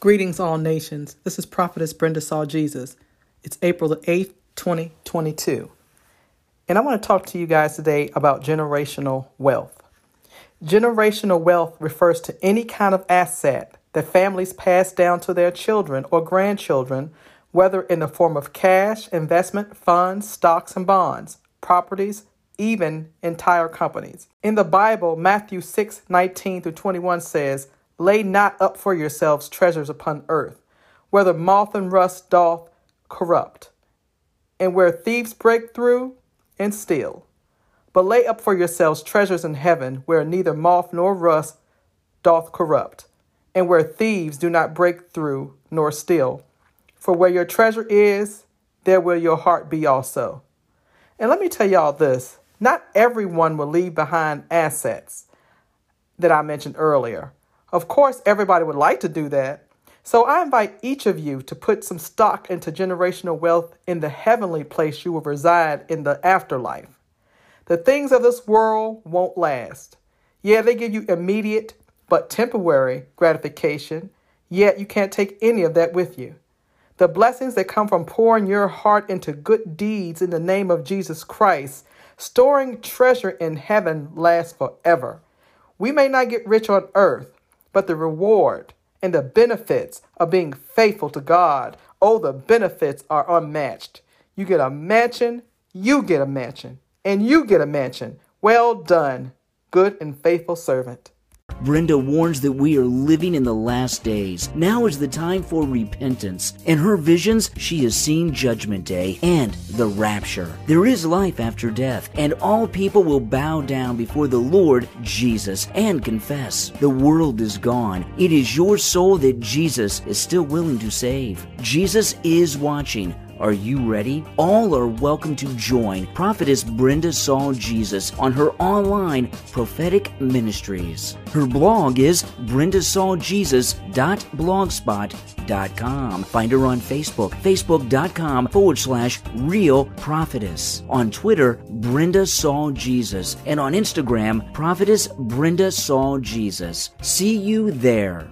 Greetings, all nations. This is Prophetess Brenda Saw Jesus. It's April the 8th, 2022. And I want to talk to you guys today about generational wealth. Generational wealth refers to any kind of asset that families pass down to their children or grandchildren, whether in the form of cash, investment, funds, stocks, and bonds, properties, even entire companies. In the Bible, Matthew 6 19 through 21 says, Lay not up for yourselves treasures upon earth, where the moth and rust doth corrupt, and where thieves break through and steal. But lay up for yourselves treasures in heaven, where neither moth nor rust doth corrupt, and where thieves do not break through nor steal. For where your treasure is, there will your heart be also. And let me tell y'all this not everyone will leave behind assets that I mentioned earlier. Of course, everybody would like to do that. So I invite each of you to put some stock into generational wealth in the heavenly place you will reside in the afterlife. The things of this world won't last. Yeah, they give you immediate but temporary gratification, yet you can't take any of that with you. The blessings that come from pouring your heart into good deeds in the name of Jesus Christ, storing treasure in heaven, last forever. We may not get rich on earth, but the reward and the benefits of being faithful to God, oh, the benefits are unmatched. You get a mansion, you get a mansion, and you get a mansion. Well done, good and faithful servant. Brenda warns that we are living in the last days. Now is the time for repentance. In her visions, she has seen Judgment Day and the rapture. There is life after death, and all people will bow down before the Lord Jesus and confess. The world is gone. It is your soul that Jesus is still willing to save. Jesus is watching. Are you ready? All are welcome to join Prophetess Brenda Saw Jesus on her online prophetic ministries. Her blog is brendasawjesus.blogspot.com. Find her on Facebook, facebook.com forward slash real prophetess. On Twitter, Brenda Saw Jesus. And on Instagram, Prophetess Brenda Saw Jesus. See you there.